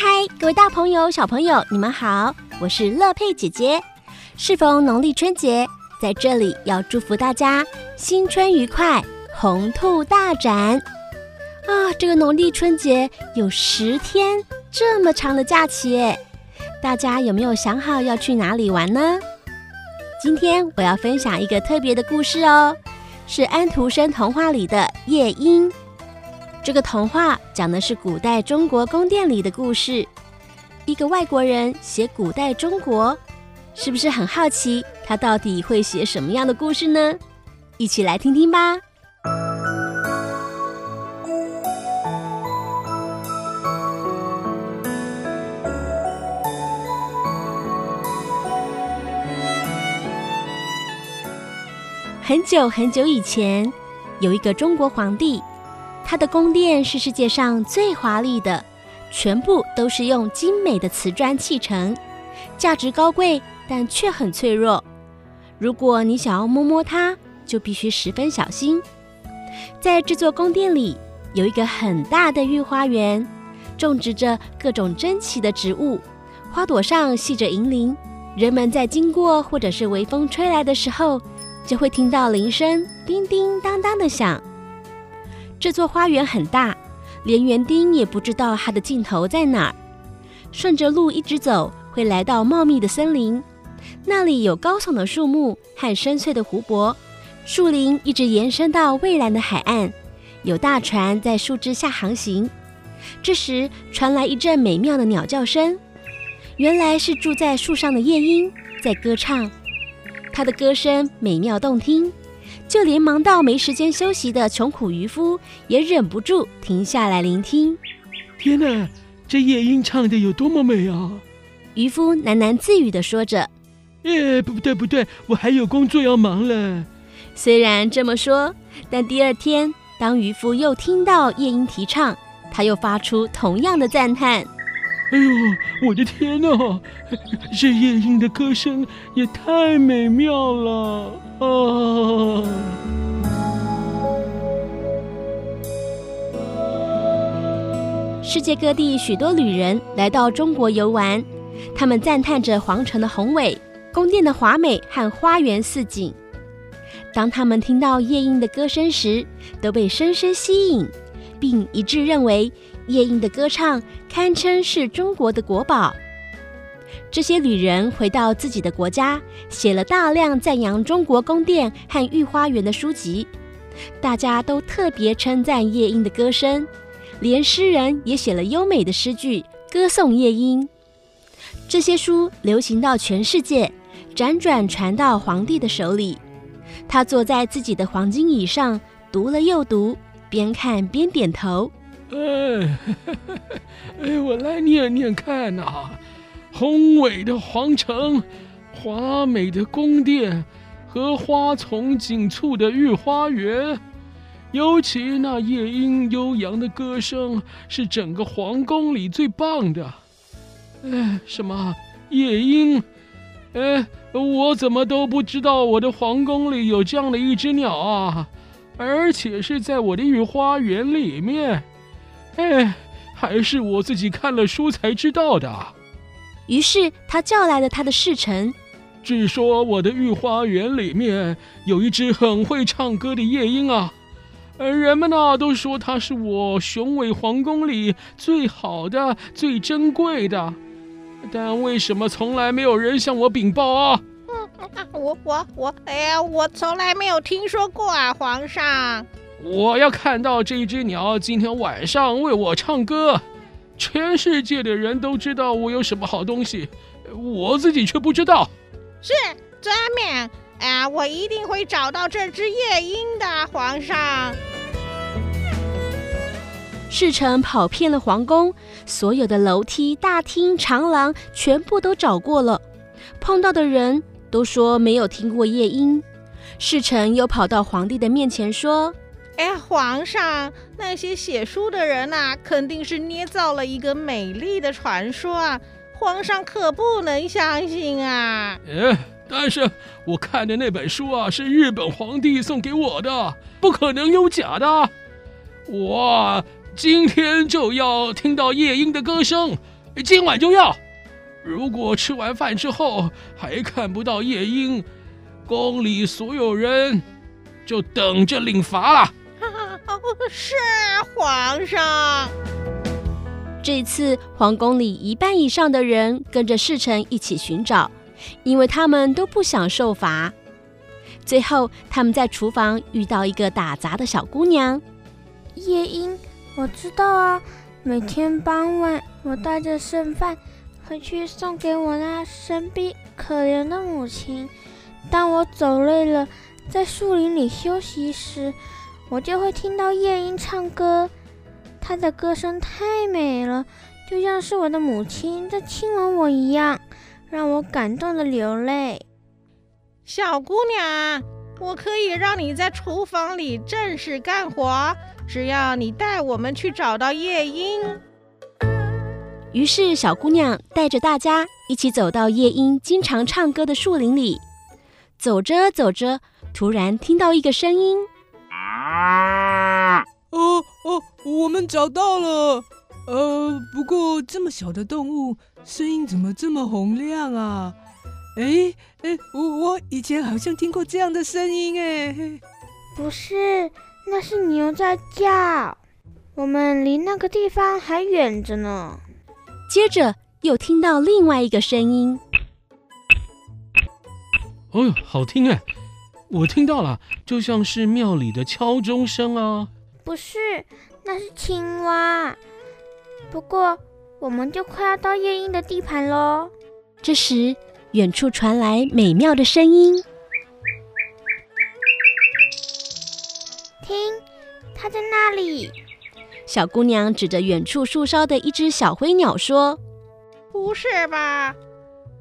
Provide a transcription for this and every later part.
嗨，各位大朋友、小朋友，你们好，我是乐佩姐姐。适逢农历春节，在这里要祝福大家新春愉快，鸿兔大展。啊，这个农历春节有十天这么长的假期诶，大家有没有想好要去哪里玩呢？今天我要分享一个特别的故事哦，是安徒生童话里的夜莺。这个童话讲的是古代中国宫殿里的故事。一个外国人写古代中国，是不是很好奇他到底会写什么样的故事呢？一起来听听吧。很久很久以前，有一个中国皇帝。它的宫殿是世界上最华丽的，全部都是用精美的瓷砖砌成，价值高贵，但却很脆弱。如果你想要摸摸它，就必须十分小心。在这座宫殿里，有一个很大的御花园，种植着各种珍奇的植物，花朵上系着银铃。人们在经过或者是微风吹来的时候，就会听到铃声叮叮当当的响。这座花园很大，连园丁也不知道它的尽头在哪儿。顺着路一直走，会来到茂密的森林，那里有高耸的树木和深邃的湖泊，树林一直延伸到蔚蓝的海岸，有大船在树枝下航行。这时传来一阵美妙的鸟叫声，原来是住在树上的夜莺在歌唱，它的歌声美妙动听。就连忙到没时间休息的穷苦渔夫也忍不住停下来聆听。天哪，这夜莺唱的有多么美啊！渔夫喃喃自语地说着：“哎，不对不对，我还有工作要忙了。”虽然这么说，但第二天，当渔夫又听到夜莺啼唱，他又发出同样的赞叹。哎呦，我的天哪！这夜莺的歌声也太美妙了啊！世界各地许多旅人来到中国游玩，他们赞叹着皇城的宏伟、宫殿的华美和花园四景。当他们听到夜莺的歌声时，都被深深吸引，并一致认为。夜莺的歌唱堪称是中国的国宝。这些旅人回到自己的国家，写了大量赞扬中国宫殿和御花园的书籍。大家都特别称赞夜莺的歌声，连诗人也写了优美的诗句歌颂夜莺。这些书流行到全世界，辗转传到皇帝的手里。他坐在自己的黄金椅上，读了又读，边看边点头。哎，哎，我来念念看呐、宏伟的皇城，华美的宫殿，和花丛锦簇的御花园，尤其那夜莺悠扬的歌声，是整个皇宫里最棒的。哎，什么夜莺？哎，我怎么都不知道我的皇宫里有这样的一只鸟啊，而且是在我的御花园里面。哎，还是我自己看了书才知道的。于是他叫来了他的侍臣。据说我的御花园里面有一只很会唱歌的夜莺啊，而人们呢都说它是我雄伟皇宫里最好的、最珍贵的。但为什么从来没有人向我禀报啊？嗯，我我我，哎呀，我从来没有听说过啊，皇上。我要看到这只鸟今天晚上为我唱歌，全世界的人都知道我有什么好东西，我自己却不知道。是遵命，啊，我一定会找到这只夜莺的，皇上。侍臣跑遍了皇宫，所有的楼梯、大厅、长廊全部都找过了，碰到的人都说没有听过夜莺。侍臣又跑到皇帝的面前说。哎呀，皇上，那些写书的人呐，肯定是捏造了一个美丽的传说啊！皇上可不能相信啊！哎，但是我看的那本书啊，是日本皇帝送给我的，不可能有假的。我今天就要听到夜莺的歌声，今晚就要。如果吃完饭之后还看不到夜莺，宫里所有人就等着领罚了。是皇上。这次皇宫里一半以上的人跟着侍臣一起寻找，因为他们都不想受罚。最后，他们在厨房遇到一个打杂的小姑娘。夜莺，我知道啊，每天傍晚我带着剩饭。回去送给我那生病可怜的母亲。当我走累了，在树林里休息时，我就会听到夜莺唱歌。它的歌声太美了，就像是我的母亲在亲吻我一样，让我感动的流泪。小姑娘，我可以让你在厨房里正式干活，只要你带我们去找到夜莺。于是，小姑娘带着大家一起走到夜莺经常唱歌的树林里。走着走着，突然听到一个声音：“哦哦，我们找到了！呃，不过这么小的动物，声音怎么这么洪亮啊？哎哎，我我以前好像听过这样的声音，哎，不是，那是牛在叫。我们离那个地方还远着呢。”接着又听到另外一个声音，哦哟，好听哎！我听到了，就像是庙里的敲钟声啊。不是，那是青蛙。不过，我们就快要到夜莺的地盘喽。这时，远处传来美妙的声音，听，它在那里。小姑娘指着远处树梢的一只小灰鸟说：“不是吧？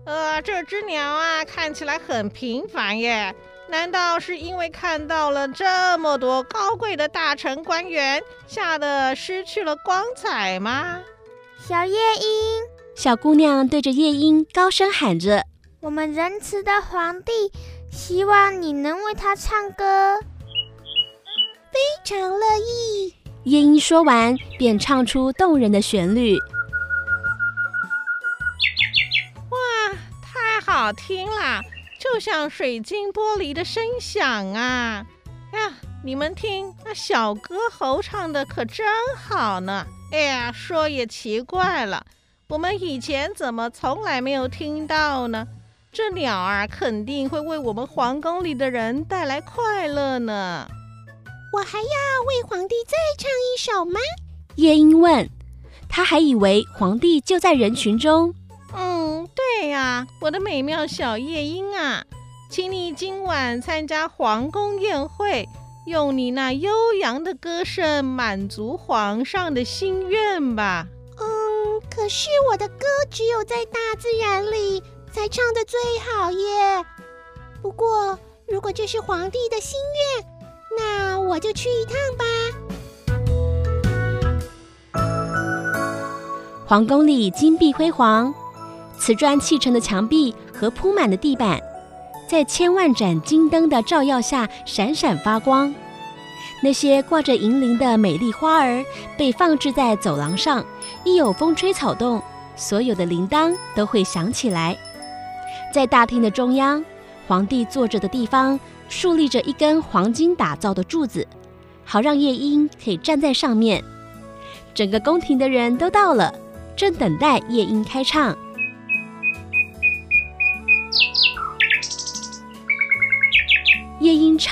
呃，这只鸟啊，看起来很平凡耶。难道是因为看到了这么多高贵的大臣官员，吓得失去了光彩吗？”小夜莺，小姑娘对着夜莺高声喊着：“我们仁慈的皇帝，希望你能为他唱歌。”非常乐意。夜莺说完，便唱出动人的旋律。哇，太好听了，就像水晶玻璃的声响啊！呀，你们听，那小歌喉唱的可真好呢！哎呀，说也奇怪了，我们以前怎么从来没有听到呢？这鸟儿肯定会为我们皇宫里的人带来快乐呢。我还要为皇帝再唱一首吗？夜莺问。他还以为皇帝就在人群中。嗯，对呀，我的美妙小夜莺啊，请你今晚参加皇宫宴会，用你那悠扬的歌声满足皇上的心愿吧。嗯，可是我的歌只有在大自然里才唱的最好耶。不过，如果这是皇帝的心愿，那我就去一趟吧。皇宫里金碧辉煌，瓷砖砌成的墙壁和铺满的地板，在千万盏金灯的照耀下闪闪发光。那些挂着银铃的美丽花儿被放置在走廊上，一有风吹草动，所有的铃铛都会响起来。在大厅的中央，皇帝坐着的地方，竖立着一根黄金打造的柱子，好让夜莺可以站在上面。整个宫廷的人都到了，正等待夜莺开唱。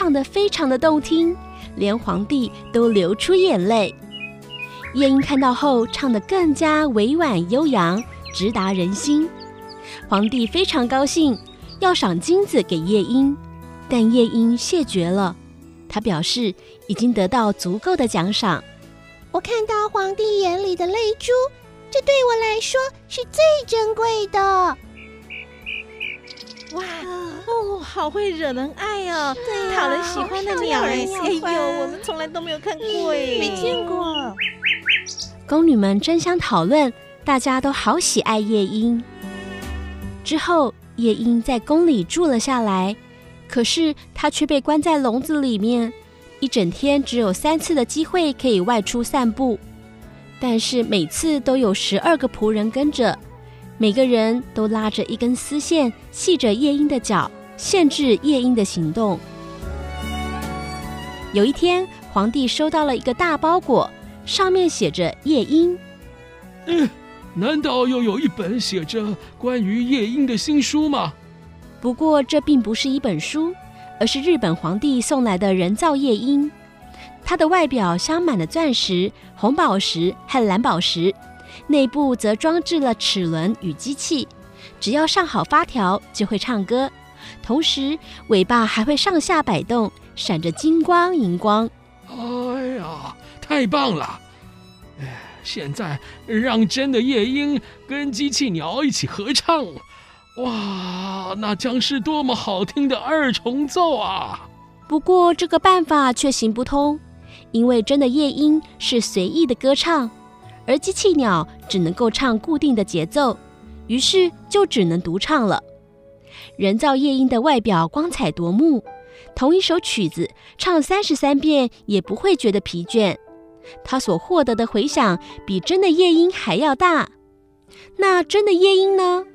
唱得非常的动听，连皇帝都流出眼泪。夜莺看到后，唱得更加委婉悠扬，直达人心。皇帝非常高兴，要赏金子给夜莺。但夜莺谢绝了，他表示已经得到足够的奖赏。我看到皇帝眼里的泪珠，这对我来说是最珍贵的。哇哦，好会惹人爱哦，讨、啊、人喜欢的鸟儿，哎呦，我们从来都没有看过哎，没见过。宫女们争相讨论，大家都好喜爱夜莺。之后，夜莺在宫里住了下来。可是它却被关在笼子里面，一整天只有三次的机会可以外出散步，但是每次都有十二个仆人跟着，每个人都拉着一根丝线，系着夜莺的脚，限制夜莺的行动。有一天，皇帝收到了一个大包裹，上面写着“夜莺”。嗯，难道又有一本写着关于夜莺的新书吗？不过，这并不是一本书，而是日本皇帝送来的人造夜莺。它的外表镶满了钻石、红宝石和蓝宝石，内部则装置了齿轮与机器，只要上好发条就会唱歌，同时尾巴还会上下摆动。闪着金光银光，哎呀，太棒了！哎，现在让真的夜莺跟机器鸟一起合唱，哇，那将是多么好听的二重奏啊！不过这个办法却行不通，因为真的夜莺是随意的歌唱，而机器鸟只能够唱固定的节奏，于是就只能独唱了。人造夜莺的外表光彩夺目。同一首曲子唱三十三遍也不会觉得疲倦，它所获得的回响比真的夜莺还要大。那真的夜莺呢？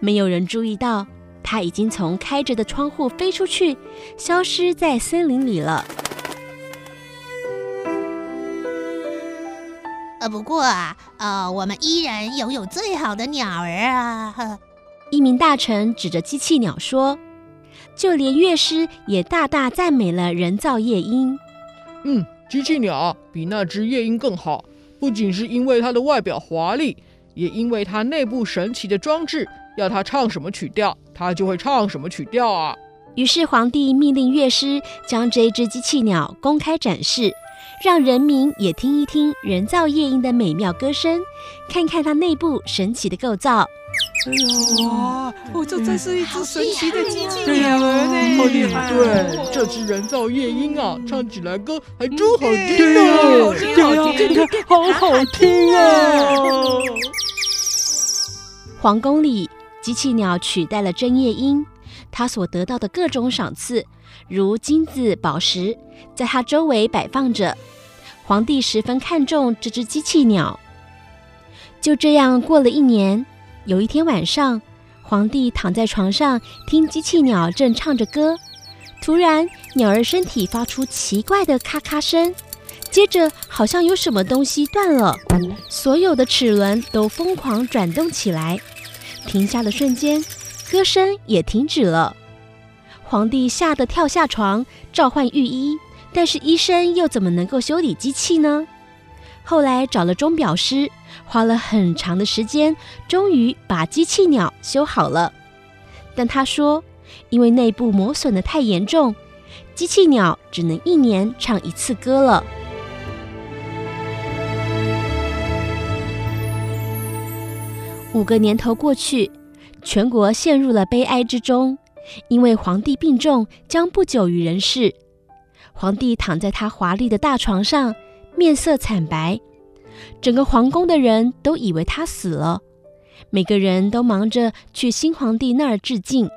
没有人注意到，它已经从开着的窗户飞出去，消失在森林里了。呃，不过啊，呃，我们依然拥有最好的鸟儿啊！一名大臣指着机器鸟说。就连乐师也大大赞美了人造夜莺。嗯，机器鸟比那只夜莺更好，不仅是因为它的外表华丽，也因为它内部神奇的装置，要它唱什么曲调，它就会唱什么曲调啊。于是皇帝命令乐师将这只机器鸟公开展示，让人民也听一听人造夜莺的美妙歌声，看看它内部神奇的构造。哎呦哇！哦，这真是一只神奇的机器鸟呢！好厉害！对，这只人造夜莺啊，唱起来歌还真好听呢！真好听，好好听啊！皇宫里，机器鸟取代了真夜莺，它所得到的各种赏赐，如金子、宝石，在它周围摆放着。皇帝十分看重这只机器鸟。就这样过了一年。有一天晚上，皇帝躺在床上听机器鸟正唱着歌，突然鸟儿身体发出奇怪的咔咔声，接着好像有什么东西断了，所有的齿轮都疯狂转动起来，停下的瞬间，歌声也停止了。皇帝吓得跳下床，召唤御医，但是医生又怎么能够修理机器呢？后来找了钟表师，花了很长的时间，终于把机器鸟修好了。但他说，因为内部磨损的太严重，机器鸟只能一年唱一次歌了。五个年头过去，全国陷入了悲哀之中，因为皇帝病重，将不久于人世。皇帝躺在他华丽的大床上。面色惨白，整个皇宫的人都以为他死了，每个人都忙着去新皇帝那儿致敬。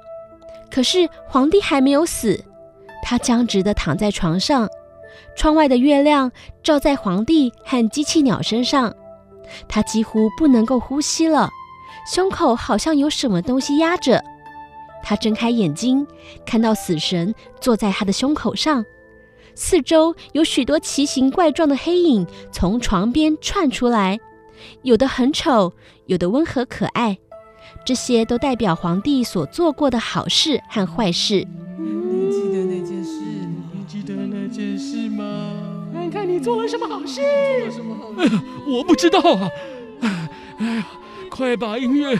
可是皇帝还没有死，他僵直地躺在床上，窗外的月亮照在皇帝和机器鸟身上，他几乎不能够呼吸了，胸口好像有什么东西压着。他睁开眼睛，看到死神坐在他的胸口上。四周有许多奇形怪状的黑影从床边窜出来，有的很丑，有的温和可爱。这些都代表皇帝所做过的好事和坏事。你记得那件事？你记得那件事吗？看看你做了什么好事？做了什么好事？我不知道啊！哎呀，快把音乐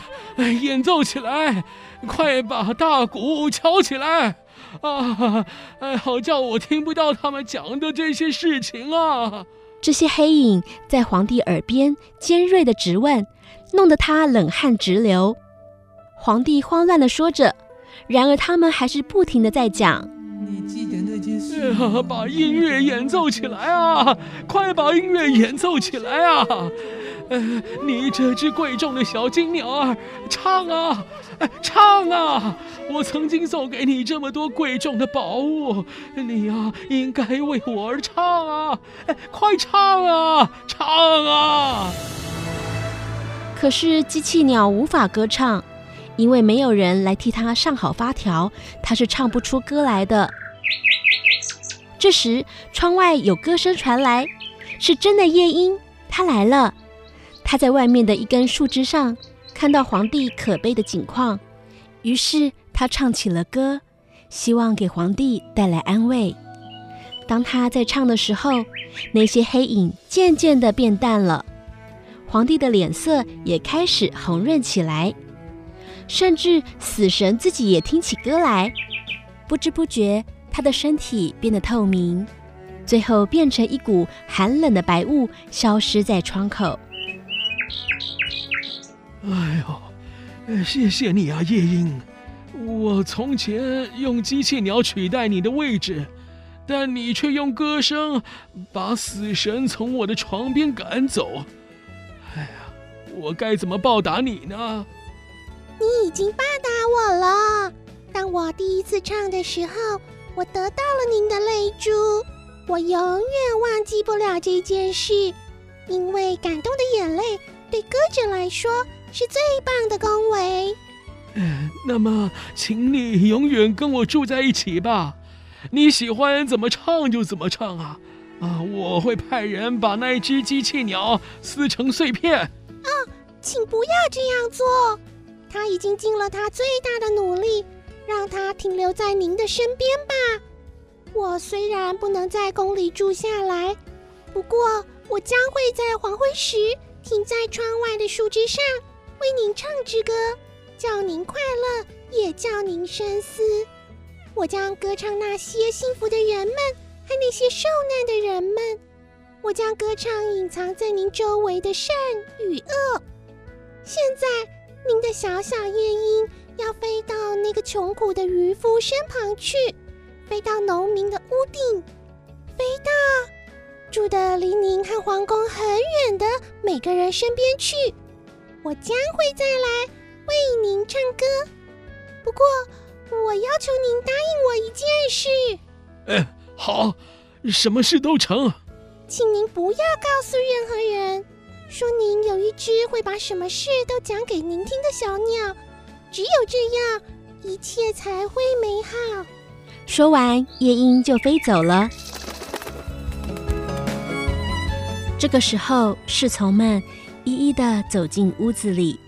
演奏起来，快把大鼓敲起来！啊，哎，好叫我听不到他们讲的这些事情啊！这些黑影在皇帝耳边尖锐的直问，弄得他冷汗直流。皇帝慌乱的说着，然而他们还是不停的在讲。你记得那件事？把音乐演奏起来啊！快把音乐演奏起来啊！呃，你这只贵重的小金鸟儿，唱啊，唱啊！我曾经送给你这么多贵重的宝物，你呀，应该为我而唱啊！快唱啊，唱啊！可是机器鸟无法歌唱，因为没有人来替它上好发条，它是唱不出歌来的。这时，窗外有歌声传来，是真的夜莺，它来了。他在外面的一根树枝上看到皇帝可悲的景况，于是他唱起了歌，希望给皇帝带来安慰。当他在唱的时候，那些黑影渐渐地变淡了，皇帝的脸色也开始红润起来，甚至死神自己也听起歌来，不知不觉。他的身体变得透明，最后变成一股寒冷的白雾，消失在窗口。哎呦，谢谢你啊，夜莺！我从前用机器鸟取代你的位置，但你却用歌声把死神从我的床边赶走。哎呀，我该怎么报答你呢？你已经报答我了。当我第一次唱的时候。我得到了您的泪珠，我永远忘记不了这件事，因为感动的眼泪对歌者来说是最棒的恭维。嗯，那么，请你永远跟我住在一起吧。你喜欢怎么唱就怎么唱啊！啊，我会派人把那只机器鸟撕成碎片。啊，请不要这样做，他已经尽了他最大的努力。让他停留在您的身边吧。我虽然不能在宫里住下来，不过我将会在黄昏时停在窗外的树枝上，为您唱支歌，叫您快乐，也叫您深思。我将歌唱那些幸福的人们和那些受难的人们。我将歌唱隐藏在您周围的善与恶。现在，您的小小夜莺。要飞到那个穷苦的渔夫身旁去，飞到农民的屋顶，飞到住的离您和皇宫很远的每个人身边去。我将会再来为您唱歌。不过，我要求您答应我一件事。哎，好，什么事都成。请您不要告诉任何人，说您有一只会把什么事都讲给您听的小鸟。只有这样，一切才会美好。说完，夜莺就飞走了。这个时候，侍从们一一的走进屋子里，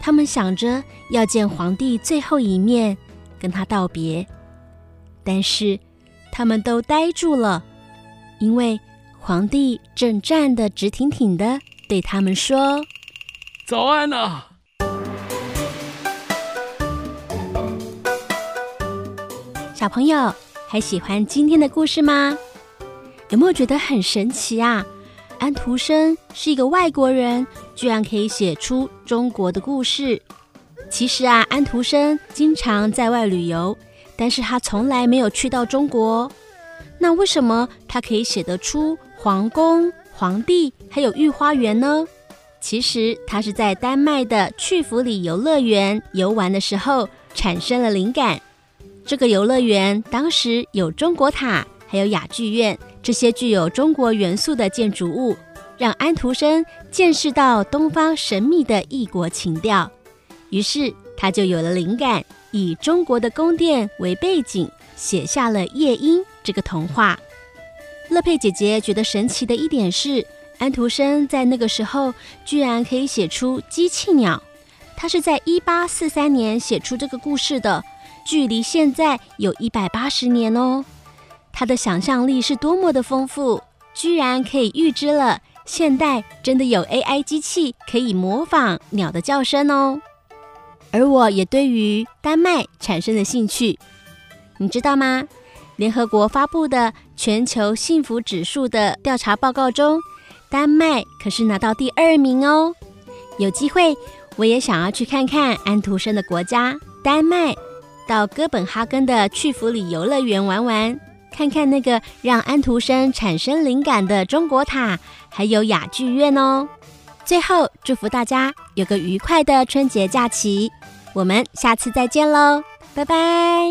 他们想着要见皇帝最后一面，跟他道别。但是，他们都呆住了，因为皇帝正站得直挺挺的，对他们说：“早安呐！”小朋友还喜欢今天的故事吗？有没有觉得很神奇啊？安徒生是一个外国人，居然可以写出中国的故事。其实啊，安徒生经常在外旅游，但是他从来没有去到中国。那为什么他可以写得出皇宫、皇帝还有御花园呢？其实他是在丹麦的去弗里游乐园游玩的时候产生了灵感。这个游乐园当时有中国塔，还有雅剧院这些具有中国元素的建筑物，让安徒生见识到东方神秘的异国情调。于是他就有了灵感，以中国的宫殿为背景，写下了《夜莺》这个童话。乐佩姐姐觉得神奇的一点是，安徒生在那个时候居然可以写出机器鸟。他是在一八四三年写出这个故事的。距离现在有一百八十年哦，他的想象力是多么的丰富，居然可以预知了现代真的有 AI 机器可以模仿鸟的叫声哦。而我也对于丹麦产生了兴趣，你知道吗？联合国发布的全球幸福指数的调查报告中，丹麦可是拿到第二名哦。有机会我也想要去看看安徒生的国家丹麦。到哥本哈根的去弗里游乐园玩玩，看看那个让安徒生产生灵感的中国塔，还有雅剧院哦。最后，祝福大家有个愉快的春节假期，我们下次再见喽，拜拜。